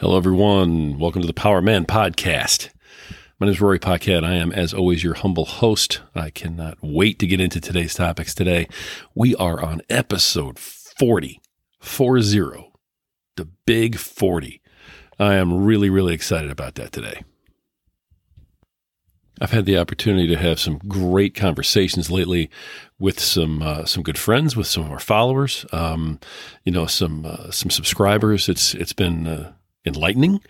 Hello, everyone. Welcome to the Power Man Podcast. My name is Rory Paquette. I am, as always, your humble host. I cannot wait to get into today's topics today. We are on episode 40, 40, the big 40. I am really, really excited about that today. I've had the opportunity to have some great conversations lately with some uh, some good friends, with some of our followers, um, you know, some uh, some subscribers. It's it's been uh, enlightening.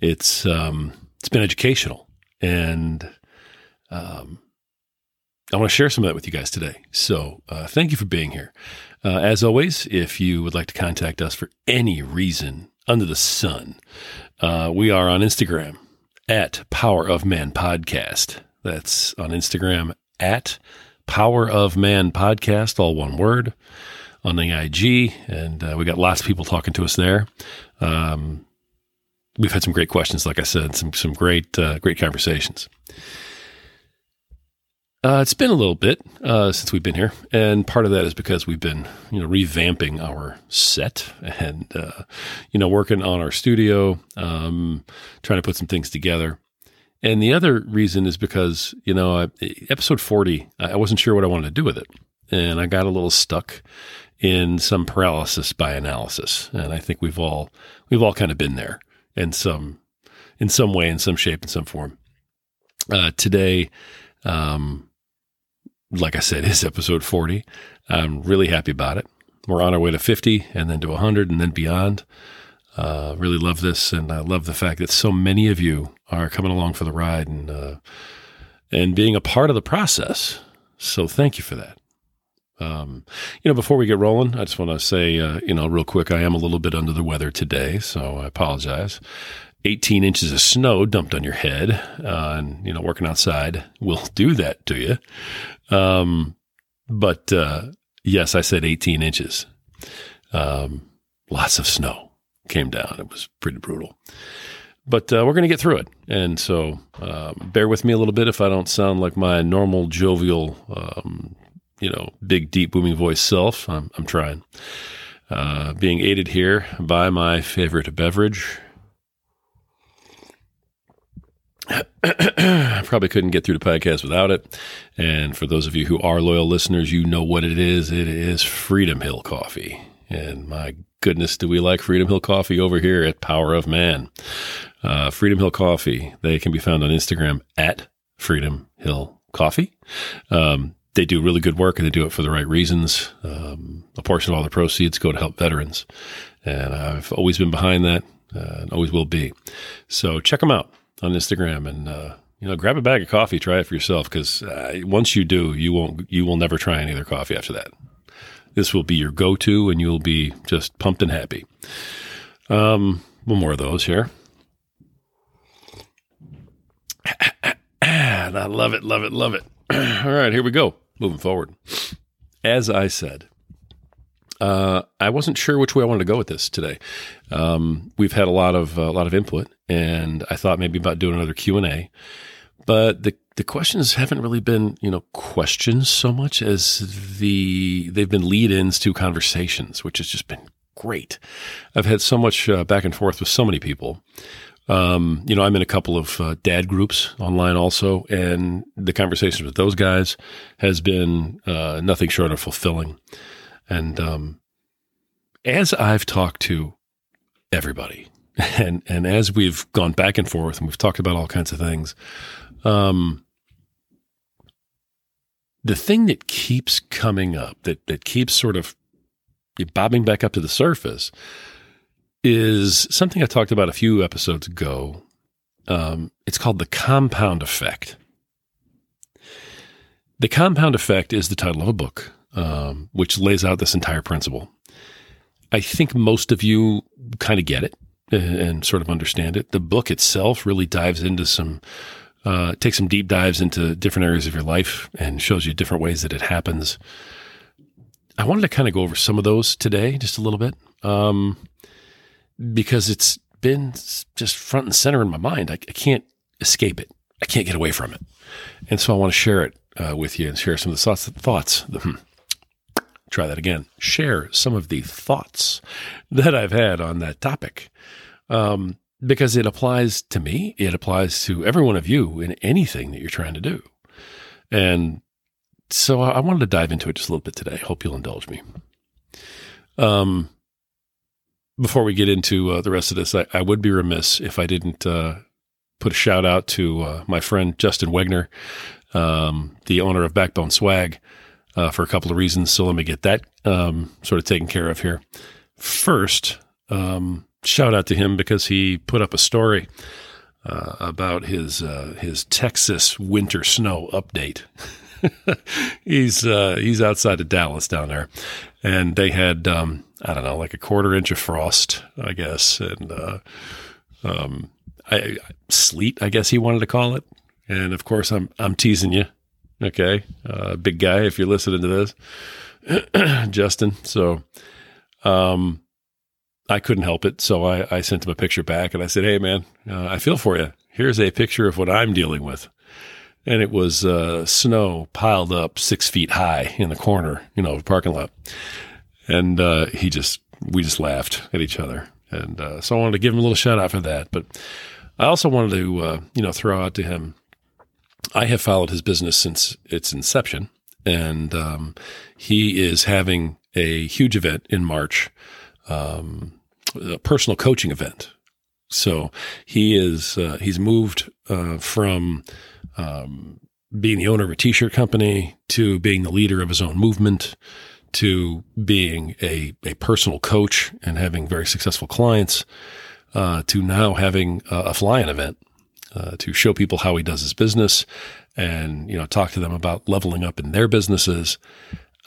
It's um, it's been educational, and um, I want to share some of that with you guys today. So uh, thank you for being here. Uh, as always, if you would like to contact us for any reason under the sun, uh, we are on Instagram at Power of Man Podcast. That's on Instagram at Power of Man Podcast, all one word on the IG, and uh, we got lots of people talking to us there. Um, we've had some great questions, like I said, some some great uh, great conversations. Uh, it's been a little bit uh, since we've been here, and part of that is because we've been, you know, revamping our set and uh, you know working on our studio, um, trying to put some things together. And the other reason is because you know, I, episode forty, I wasn't sure what I wanted to do with it, and I got a little stuck in some paralysis by analysis, and I think we've all we've all kind of been there in some in some way, in some shape, in some form. Uh, today, um, like I said, is episode 40. I'm really happy about it. We're on our way to 50 and then to 100 and then beyond. Uh, really love this, and I love the fact that so many of you are coming along for the ride and uh, and being a part of the process. So thank you for that. Um, you know, before we get rolling, I just want to say, uh, you know, real quick, I am a little bit under the weather today, so I apologize. 18 inches of snow dumped on your head, uh, and you know, working outside will do that to you. Um, but uh, yes, I said 18 inches. Um, lots of snow came down. It was pretty brutal. But uh, we're going to get through it. And so um, bear with me a little bit if I don't sound like my normal jovial um, you know, big, deep, booming voice self. I'm, I'm trying. Uh, being aided here by my favorite beverage. I probably couldn't get through the podcast without it. And for those of you who are loyal listeners, you know what it is. It is Freedom Hill Coffee. And my goodness, do we like Freedom Hill Coffee over here at Power of Man? Uh, Freedom Hill Coffee. They can be found on Instagram at Freedom Hill Coffee. Um, they do really good work and they do it for the right reasons. Um, a portion of all the proceeds go to help veterans. And I've always been behind that uh, and always will be. So check them out on Instagram and, uh, you know, grab a bag of coffee, try it for yourself. Cause uh, once you do, you won't, you will never try any other coffee after that. This will be your go-to and you'll be just pumped and happy. Um, one more of those here. I love it, love it, love it. All right, here we go. Moving forward. As I said, uh, I wasn't sure which way I wanted to go with this today. Um, we've had a lot of uh, a lot of input, and I thought maybe about doing another Q and A. But the the questions haven't really been you know questions so much as the they've been lead-ins to conversations, which has just been great. I've had so much uh, back and forth with so many people. Um, you know, I'm in a couple of uh, dad groups online also, and the conversations with those guys has been uh, nothing short of fulfilling. And um, as I've talked to everybody, and and as we've gone back and forth, and we've talked about all kinds of things, um, the thing that keeps coming up, that that keeps sort of bobbing back up to the surface, is something I talked about a few episodes ago. Um, it's called the compound effect. The compound effect is the title of a book, um, which lays out this entire principle. I think most of you kind of get it and, and, sort of understand it. The book itself really dives into some, uh, takes some deep dives into different areas of your life and shows you different ways that it happens. I wanted to kind of go over some of those today, just a little bit. Um, because it's been just front and center in my mind. I, I can't escape it. I can't get away from it. And so I want to share it uh, with you and share some of the thoughts. thoughts hmm, try that again. Share some of the thoughts that I've had on that topic. Um, because it applies to me. It applies to every one of you in anything that you're trying to do. And so I wanted to dive into it just a little bit today. Hope you'll indulge me. Um, before we get into uh, the rest of this, I, I, would be remiss if I didn't uh, put a shout out to uh, my friend Justin Wegner, um, the owner of Backbone Swag, uh, for a couple of reasons. So let me get that um, sort of taken care of here. First, um, shout out to him because he put up a story uh, about his uh, his Texas winter snow update. he's uh, he's outside of Dallas down there, and they had um, I don't know like a quarter inch of frost, I guess, and uh, um, I, sleet, I guess he wanted to call it. And of course, I'm I'm teasing you, okay, uh, big guy, if you're listening to this, Justin. So, um, I couldn't help it, so I, I sent him a picture back, and I said, "Hey, man, uh, I feel for you. Here's a picture of what I'm dealing with." And it was uh, snow piled up six feet high in the corner, you know, parking lot. And uh, he just, we just laughed at each other. And uh, so I wanted to give him a little shout out for that. But I also wanted to, uh, you know, throw out to him. I have followed his business since its inception, and um, he is having a huge event in March, um, a personal coaching event. So he is uh, he's moved uh, from um, being the owner of a t-shirt company to being the leader of his own movement to being a, a personal coach and having very successful clients uh, to now having a, a fly-in event uh, to show people how he does his business and you know talk to them about leveling up in their businesses.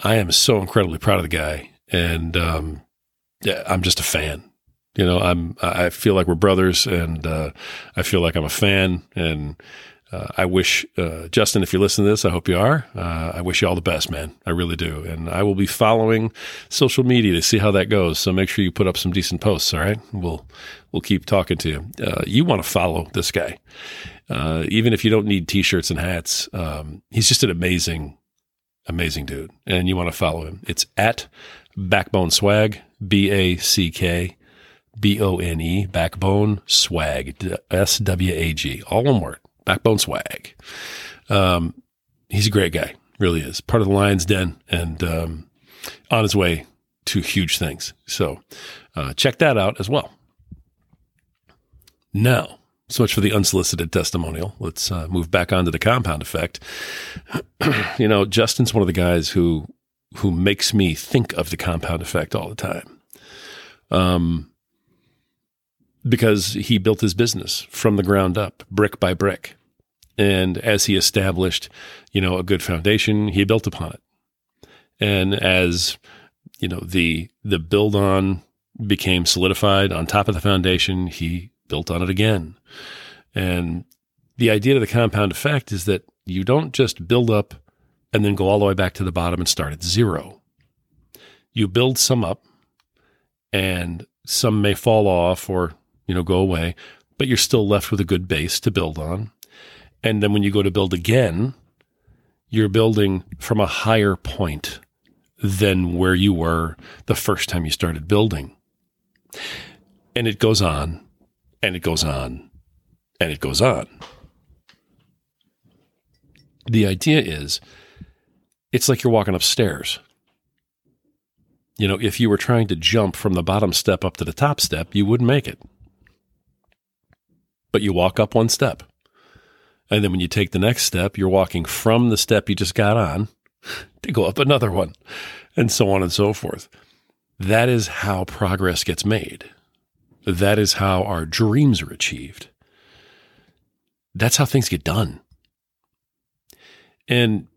I am so incredibly proud of the guy, and um, I'm just a fan. You know, I'm I feel like we're brothers, and uh, I feel like I'm a fan, and uh, I wish, uh, Justin, if you listen to this, I hope you are. Uh, I wish you all the best, man. I really do. And I will be following social media to see how that goes. So make sure you put up some decent posts. All right. We'll, we'll keep talking to you. Uh, you want to follow this guy. Uh, even if you don't need t-shirts and hats, um, he's just an amazing, amazing dude. And you want to follow him. It's at Backbone Swag, B A C K B O N E, Backbone Swag, S W A G, all one word. Backbone Swag. Um, he's a great guy, really is. Part of the Lions Den and um, on his way to huge things. So uh, check that out as well. Now, so much for the unsolicited testimonial. Let's uh, move back onto the compound effect. you know, Justin's one of the guys who who makes me think of the compound effect all the time. Um, because he built his business from the ground up, brick by brick. And as he established, you know, a good foundation, he built upon it. And as, you know, the the build on became solidified on top of the foundation, he built on it again. And the idea of the compound effect is that you don't just build up and then go all the way back to the bottom and start at zero. You build some up and some may fall off or you know, go away, but you're still left with a good base to build on. And then when you go to build again, you're building from a higher point than where you were the first time you started building. And it goes on and it goes on and it goes on. The idea is it's like you're walking upstairs. You know, if you were trying to jump from the bottom step up to the top step, you wouldn't make it but you walk up one step. And then when you take the next step, you're walking from the step you just got on to go up another one, and so on and so forth. That is how progress gets made. That is how our dreams are achieved. That's how things get done. And,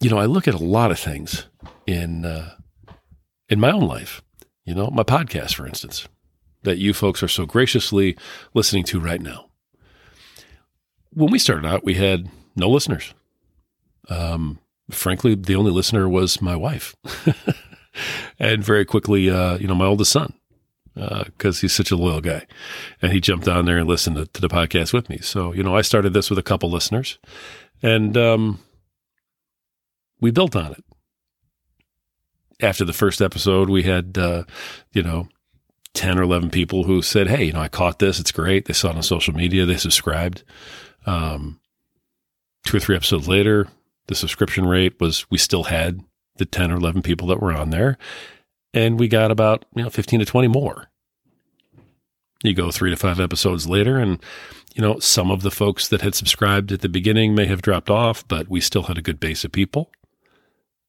you know, I look at a lot of things in, uh, in my own life, you know, my podcast, for instance that you folks are so graciously listening to right now. When we started out, we had no listeners. Um, frankly, the only listener was my wife. and very quickly, uh, you know, my oldest son, because uh, he's such a loyal guy. And he jumped on there and listened to, to, the podcast with me. So, you know, I started this with a couple listeners and um, we built on it. After the first episode, we had, uh, you know, 10 or 11 people who said, Hey, you know, I caught this. It's great. They saw it on social media. They subscribed. Um, two or three episodes later, the subscription rate was, we still had the 10 or 11 people that were on there. And we got about, you know, 15 to 20 more. You go three to five episodes later, and, you know, some of the folks that had subscribed at the beginning may have dropped off, but we still had a good base of people.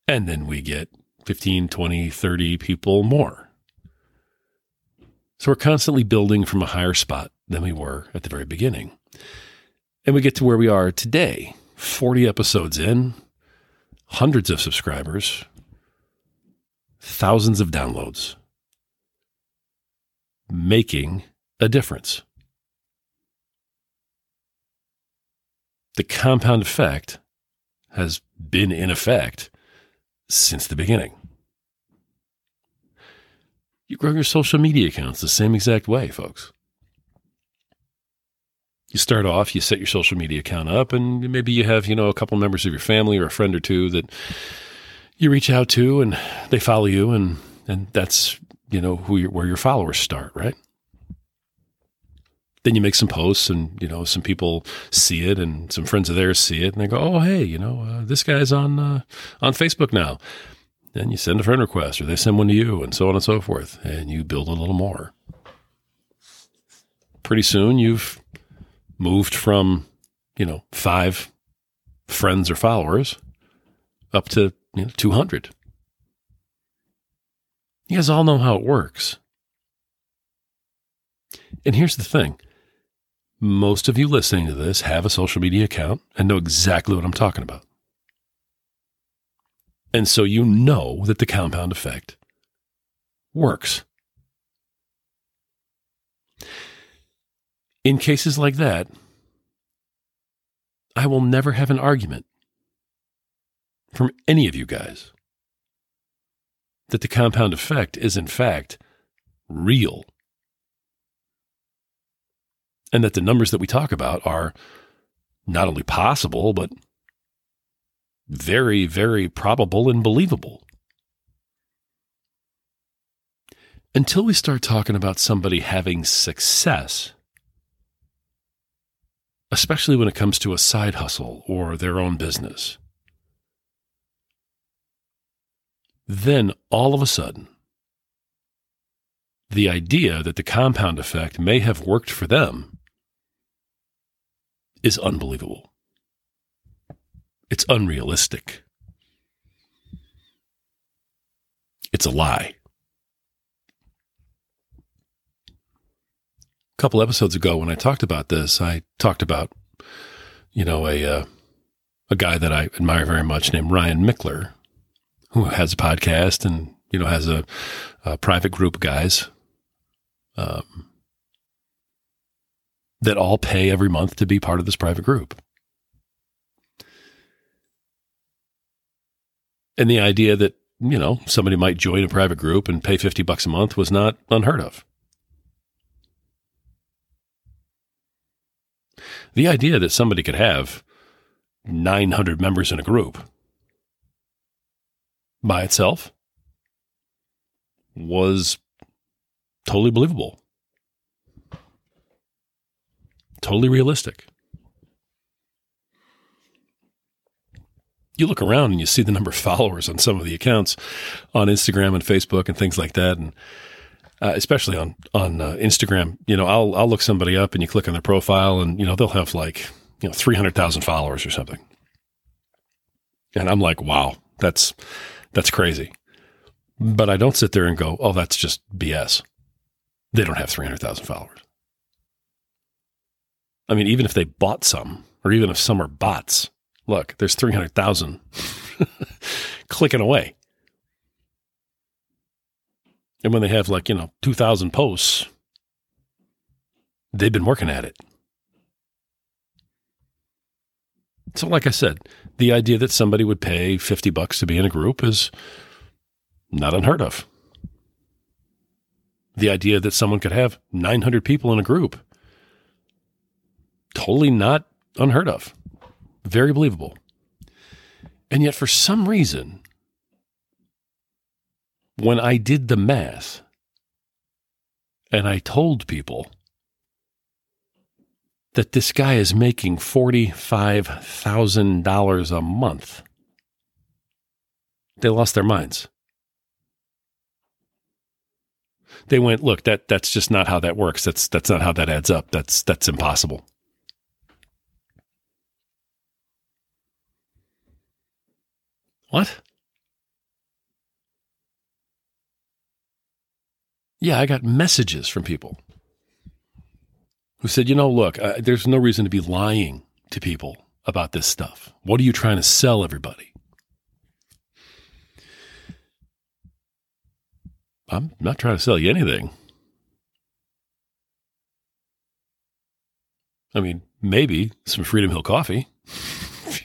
And then we get 15, 20, 30 people more. So we're constantly building from a higher spot than we were at the very beginning. And we get to where we are today 40 episodes in, hundreds of subscribers, thousands of downloads, making a difference. The compound effect has been in effect since the beginning. You grow your social media accounts the same exact way, folks. You start off, you set your social media account up, and maybe you have, you know, a couple members of your family or a friend or two that you reach out to and they follow you and and that's, you know, who where your followers start, right? then you make some posts and you know some people see it and some friends of theirs see it and they go oh hey you know uh, this guy's on uh, on facebook now then you send a friend request or they send one to you and so on and so forth and you build a little more. Pretty soon you've moved from you know five friends or followers up to you know, 200 you guys all know how it works. And here's the thing. Most of you listening to this have a social media account and know exactly what I'm talking about. And so you know that the compound effect works. In cases like that, I will never have an argument from any of you guys that the compound effect is, in fact, real and that the numbers that we talk about are not only possible, but very, very probable and believable. Until we start talking about somebody having success, especially when it comes to a side hustle or their own business, then all of a sudden, the idea that the compound effect may have worked for them is unbelievable. It's unrealistic. It's a lie. A couple episodes ago, when I talked about this, I talked about, you know, a uh, a guy that I admire very much named Ryan Michler, who has a podcast and you know has a, a private group of guys um, that all pay every month to be part of this private group. And the idea that, you know, somebody might join a private group and pay 50 bucks a month was not unheard of. The idea that somebody could have 900 members in a group by itself was totally believable totally realistic. You look around and you see the number of followers on some of the accounts on Instagram and Facebook and things like that, and uh, especially on on uh, Instagram. You know, I'll I'll look somebody up and you click on their profile, and you know they'll have like you know three hundred thousand followers or something, and I'm like, wow, that's that's crazy. But I don't sit there and go, oh, that's just BS. They don't have three hundred thousand followers. I mean, even if they bought some, or even if some are bots, look, there's 300,000 clicking away. And when they have like, you know, 2,000 posts, they've been working at it. So, like I said, the idea that somebody would pay 50 bucks to be in a group is not unheard of. The idea that someone could have 900 people in a group totally not unheard of. Very believable. And yet, for some reason, when I did the math, and I told people that this guy is making $45,000 a month, they lost their minds. They went, look, that that's just not how that works. That's that's not how that adds up. That's that's impossible. What? Yeah, I got messages from people who said, you know, look, uh, there's no reason to be lying to people about this stuff. What are you trying to sell everybody? I'm not trying to sell you anything. I mean, maybe some Freedom Hill coffee.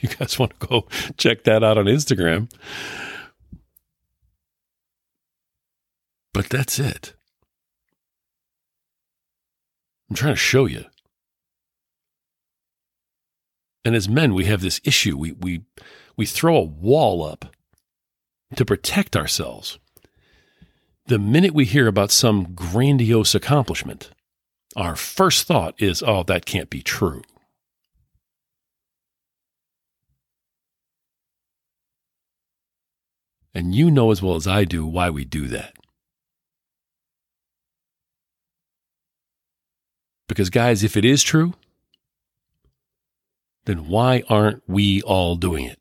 You guys want to go check that out on Instagram. But that's it. I'm trying to show you. And as men, we have this issue. We, we, we throw a wall up to protect ourselves. The minute we hear about some grandiose accomplishment, our first thought is, oh, that can't be true. And you know as well as I do why we do that. Because, guys, if it is true, then why aren't we all doing it?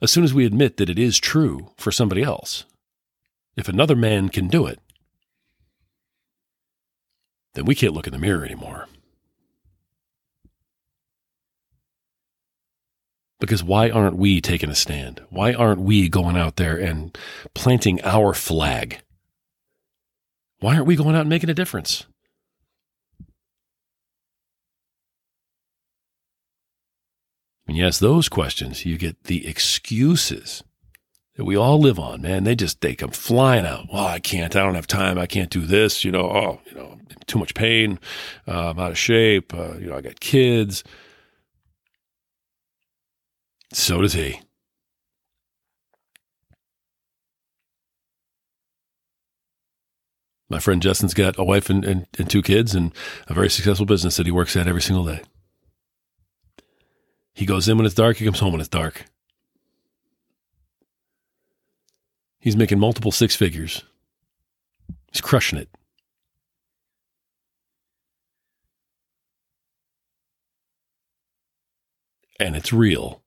As soon as we admit that it is true for somebody else, if another man can do it, then we can't look in the mirror anymore. Because why aren't we taking a stand? Why aren't we going out there and planting our flag? Why aren't we going out and making a difference? When you ask those questions, you get the excuses that we all live on, man. They just, they come flying out. Well, I can't, I don't have time. I can't do this. You know, oh, you know, too much pain. Uh, I'm out of shape. Uh, you know, I got kids. So does he. My friend Justin's got a wife and, and, and two kids and a very successful business that he works at every single day. He goes in when it's dark, he comes home when it's dark. He's making multiple six figures. He's crushing it. And it's real.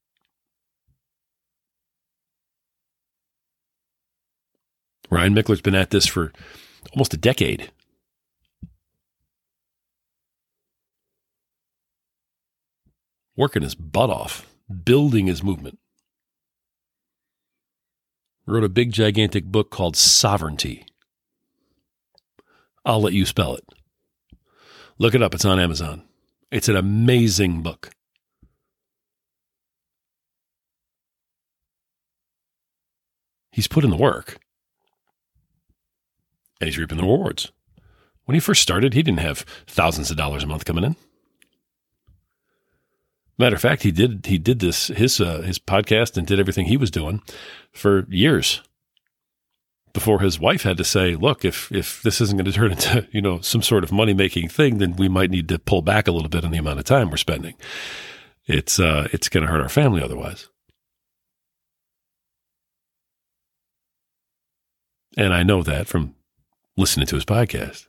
Ryan Michler's been at this for almost a decade. Working his butt off, building his movement. Wrote a big, gigantic book called Sovereignty. I'll let you spell it. Look it up, it's on Amazon. It's an amazing book. He's put in the work and he's reaping the rewards. When he first started, he didn't have thousands of dollars a month coming in. Matter of fact, he did he did this his uh, his podcast and did everything he was doing for years before his wife had to say, "Look, if if this isn't going to turn into you know some sort of money making thing, then we might need to pull back a little bit on the amount of time we're spending. It's uh, it's going to hurt our family otherwise." And I know that from listening to his podcast.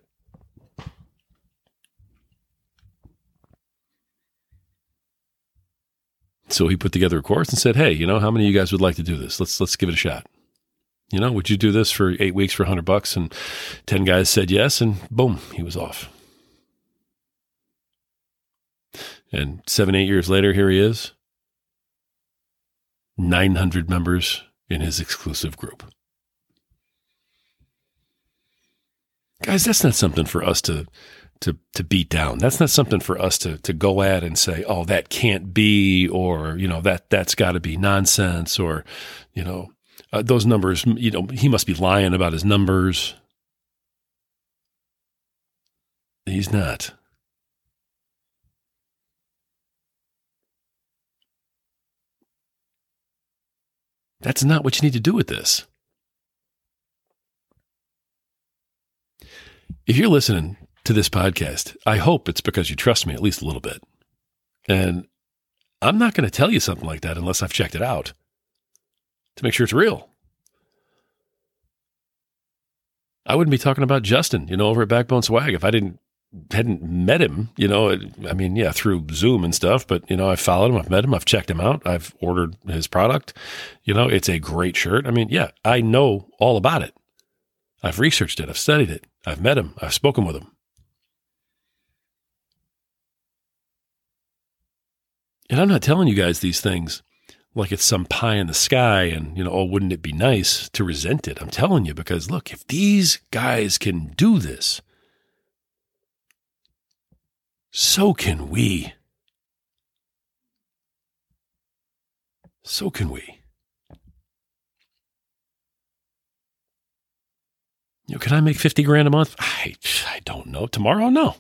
So he put together a course and said, "Hey, you know, how many of you guys would like to do this? Let's let's give it a shot. You know, would you do this for eight weeks for a hundred bucks?" And ten guys said yes, and boom, he was off. And seven, eight years later, here he is, nine hundred members in his exclusive group. Guys, that's not something for us to to to beat down. That's not something for us to to go at and say, "Oh, that can't be," or you know that that's got to be nonsense, or you know uh, those numbers. You know he must be lying about his numbers. He's not. That's not what you need to do with this. If you're listening to this podcast, I hope it's because you trust me at least a little bit. And I'm not going to tell you something like that unless I've checked it out to make sure it's real. I wouldn't be talking about Justin, you know, over at Backbone Swag if I didn't hadn't met him, you know, I mean, yeah, through Zoom and stuff, but you know, I've followed him, I've met him, I've checked him out, I've ordered his product. You know, it's a great shirt. I mean, yeah, I know all about it. I've researched it, I've studied it, I've met him, I've spoken with him. And I'm not telling you guys these things like it's some pie in the sky and, you know, oh, wouldn't it be nice to resent it? I'm telling you because look, if these guys can do this, so can we. So can we. Can I make 50 grand a month? I, I don't know. Tomorrow? No.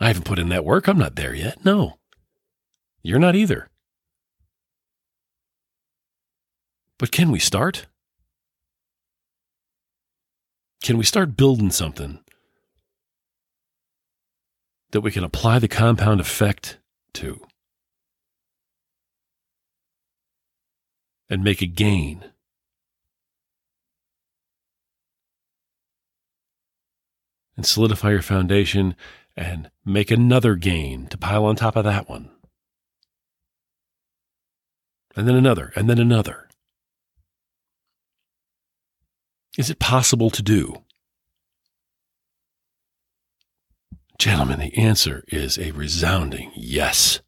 I haven't put in that work. I'm not there yet. No. You're not either. But can we start? Can we start building something that we can apply the compound effect to and make a gain. And solidify your foundation and make another gain to pile on top of that one. And then another, and then another. Is it possible to do? Gentlemen, the answer is a resounding yes.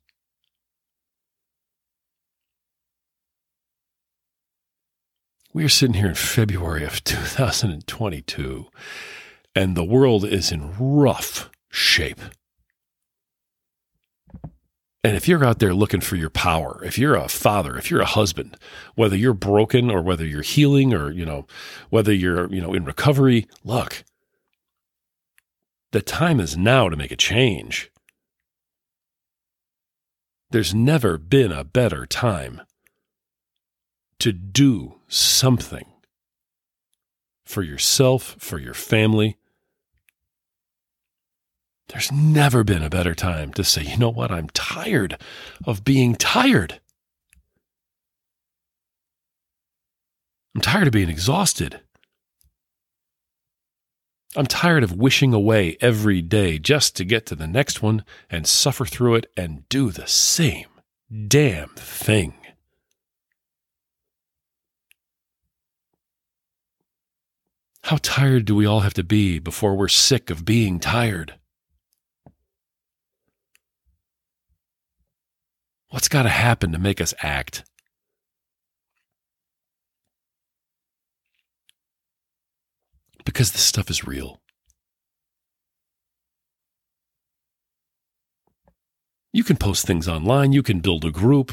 We are sitting here in February of 2022, and the world is in rough shape. And if you're out there looking for your power, if you're a father, if you're a husband, whether you're broken or whether you're healing or, you know, whether you're, you know, in recovery, look, the time is now to make a change. There's never been a better time to do something for yourself, for your family. There's never been a better time to say, you know what, I'm tired of being tired. I'm tired of being exhausted. I'm tired of wishing away every day just to get to the next one and suffer through it and do the same damn thing. How tired do we all have to be before we're sick of being tired? What's got to happen to make us act? because this stuff is real. You can post things online, you can build a group,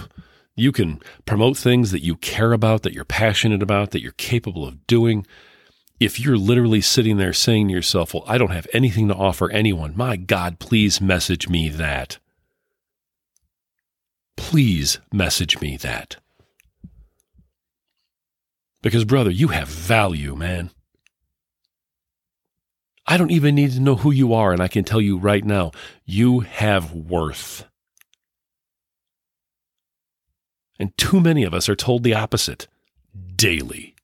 you can promote things that you care about, that you're passionate about, that you're capable of doing. If you're literally sitting there saying to yourself, Well, I don't have anything to offer anyone, my God, please message me that. Please message me that. Because, brother, you have value, man. I don't even need to know who you are, and I can tell you right now, you have worth. And too many of us are told the opposite daily.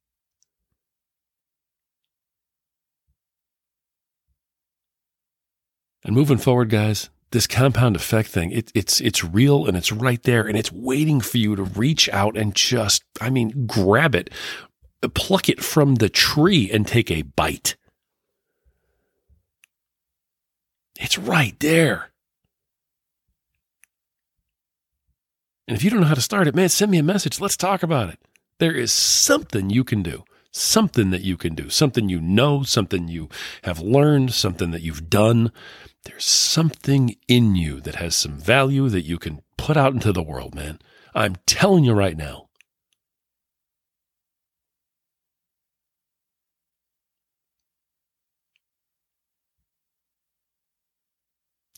And moving forward, guys, this compound effect thing, it, it's it's real and it's right there and it's waiting for you to reach out and just, I mean, grab it, pluck it from the tree and take a bite. It's right there. And if you don't know how to start it, man, send me a message. Let's talk about it. There is something you can do, something that you can do, something you know, something you have learned, something that you've done. There's something in you that has some value that you can put out into the world, man. I'm telling you right now.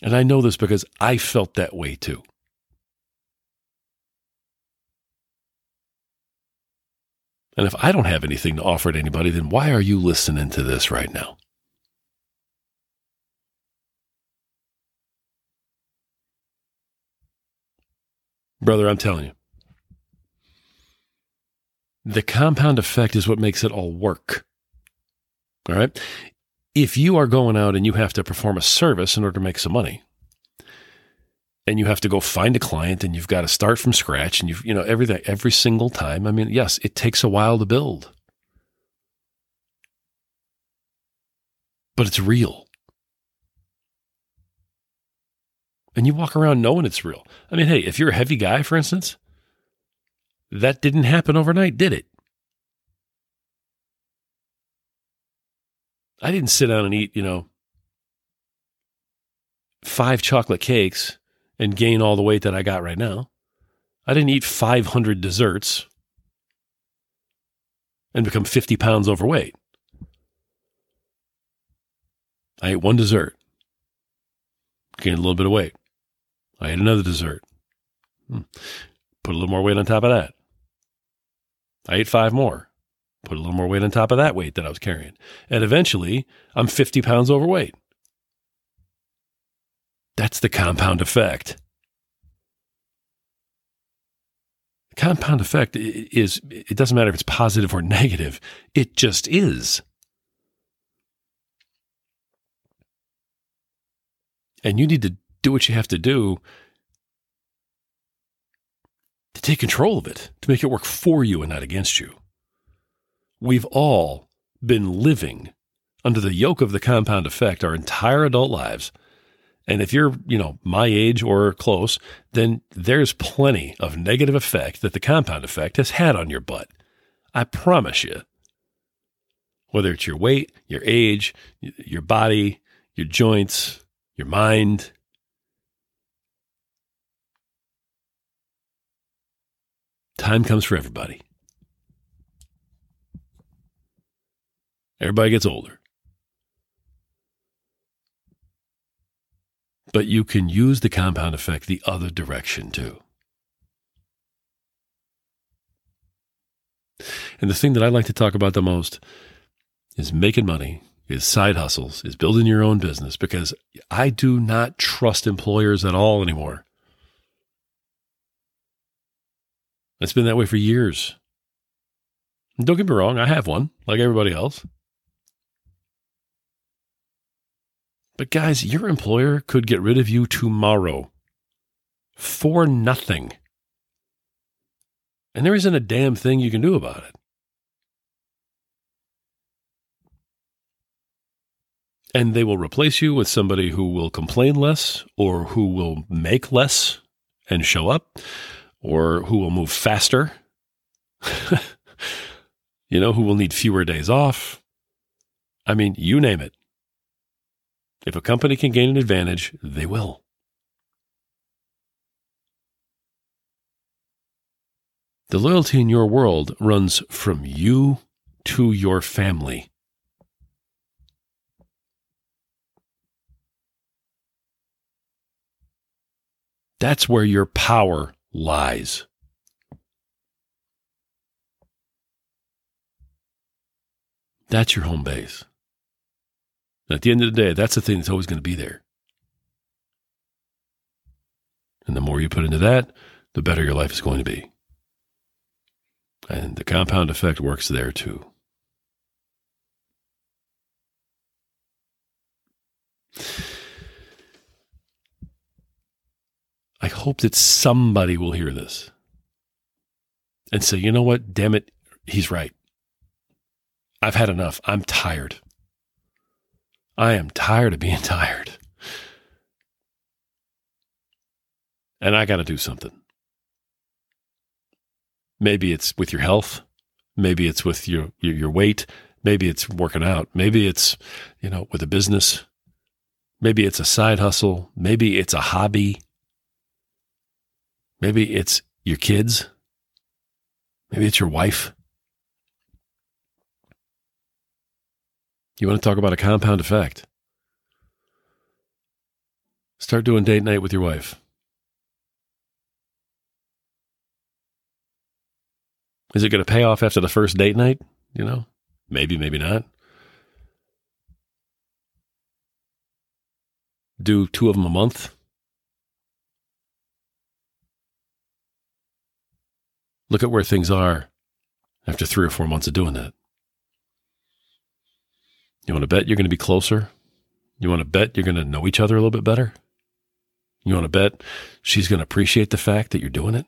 And I know this because I felt that way too. And if I don't have anything to offer to anybody, then why are you listening to this right now? Brother, I'm telling you. The compound effect is what makes it all work. All right. If you are going out and you have to perform a service in order to make some money, and you have to go find a client and you've got to start from scratch and you've, you know, everything, every single time. I mean, yes, it takes a while to build, but it's real. And you walk around knowing it's real. I mean, hey, if you're a heavy guy, for instance, that didn't happen overnight, did it? I didn't sit down and eat, you know, five chocolate cakes and gain all the weight that I got right now. I didn't eat 500 desserts and become 50 pounds overweight. I ate one dessert, gained a little bit of weight. I ate another dessert, hmm. put a little more weight on top of that. I ate five more, put a little more weight on top of that weight that I was carrying. And eventually, I'm 50 pounds overweight. That's the compound effect. The compound effect is, it doesn't matter if it's positive or negative, it just is. And you need to do what you have to do to take control of it, to make it work for you and not against you. We've all been living under the yoke of the compound effect our entire adult lives and if you're, you know, my age or close, then there's plenty of negative effect that the compound effect has had on your butt. I promise you. Whether it's your weight, your age, your body, your joints, your mind. Time comes for everybody. Everybody gets older. But you can use the compound effect the other direction too. And the thing that I like to talk about the most is making money, is side hustles, is building your own business because I do not trust employers at all anymore. It's been that way for years. don't get me wrong, I have one, like everybody else. But guys, your employer could get rid of you tomorrow for nothing. And there isn't a damn thing you can do about it. And they will replace you with somebody who will complain less or who will make less and show up or who will move faster. you know, who will need fewer days off. I mean, you name it. If a company can gain an advantage, they will. The loyalty in your world runs from you to your family. That's where your power lies. That's your home base. At the end of the day, that's the thing that's always going to be there. And the more you put into that, the better your life is going to be. And the compound effect works there too. I hope that somebody will hear this and say, you know what? Damn it. He's right. I've had enough. I'm tired. I am tired of being tired. And I got to do something. Maybe it's with your health. Maybe it's with your, your, your weight. Maybe it's working out. Maybe it's, you know, with a business. Maybe it's a side hustle. Maybe it's a hobby. Maybe it's your kids. Maybe it's your wife. You want to talk about a compound effect? Start doing date night with your wife. Is it going to pay off after the first date night? You know, maybe, maybe not. Do two of them a month. Look at where things are after three or four months of doing that. You want to bet you're going to be closer? You want to bet you're going to know each other a little bit better? You want to bet she's going to appreciate the fact that you're doing it?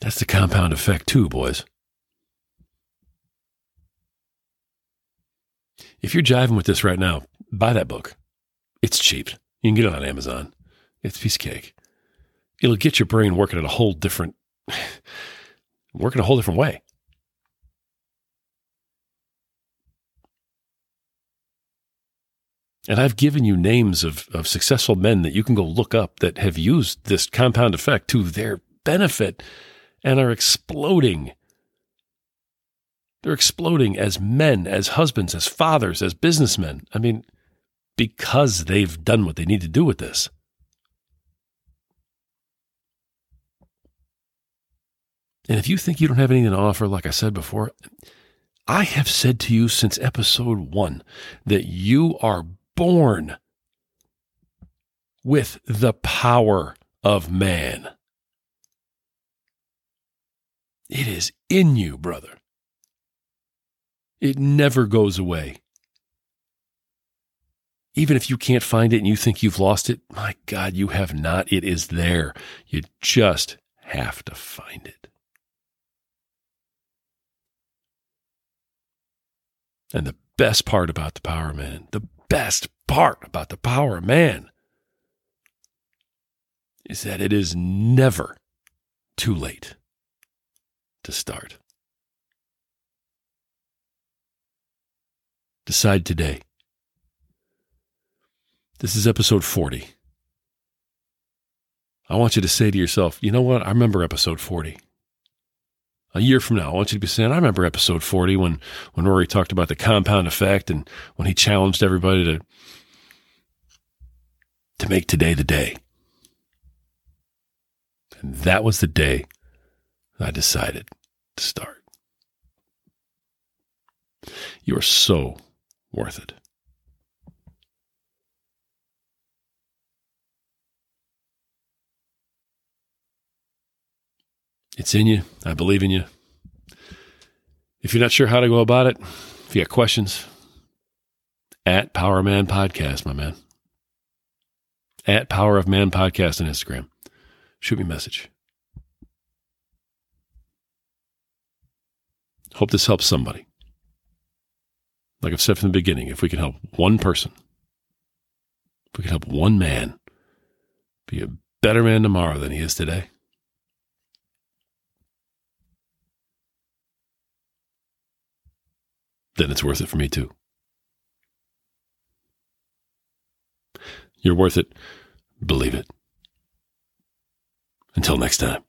That's the compound effect, too, boys. If you're jiving with this right now, buy that book. It's cheap. You can get it on Amazon. It's piece of cake. It'll get your brain working at a whole different, working a whole different way. And I've given you names of, of successful men that you can go look up that have used this compound effect to their benefit and are exploding. They're exploding as men, as husbands, as fathers, as businessmen. I mean, because they've done what they need to do with this. And if you think you don't have anything to offer, like I said before, I have said to you since episode one that you are born with the power of man. It is in you, brother. It never goes away. Even if you can't find it and you think you've lost it, my God, you have not. It is there. You just have to find it. And the best part about the power man, the best part about the power man is that it is never too late to start. Decide today. This is episode 40. I want you to say to yourself, you know what? I remember episode 40. A year from now, I want you to be saying, I remember episode 40 when, when Rory talked about the compound effect and when he challenged everybody to, to make today the day. And that was the day I decided to start. You are so worth it. It's in you. I believe in you. If you're not sure how to go about it, if you got questions, at Power Man Podcast, my man. At Power of Man Podcast on Instagram. Shoot me a message. Hope this helps somebody. Like I've said from the beginning, if we can help one person, if we can help one man be a better man tomorrow than he is today, then it's worth it for me too. You're worth it. Believe it. Until next time.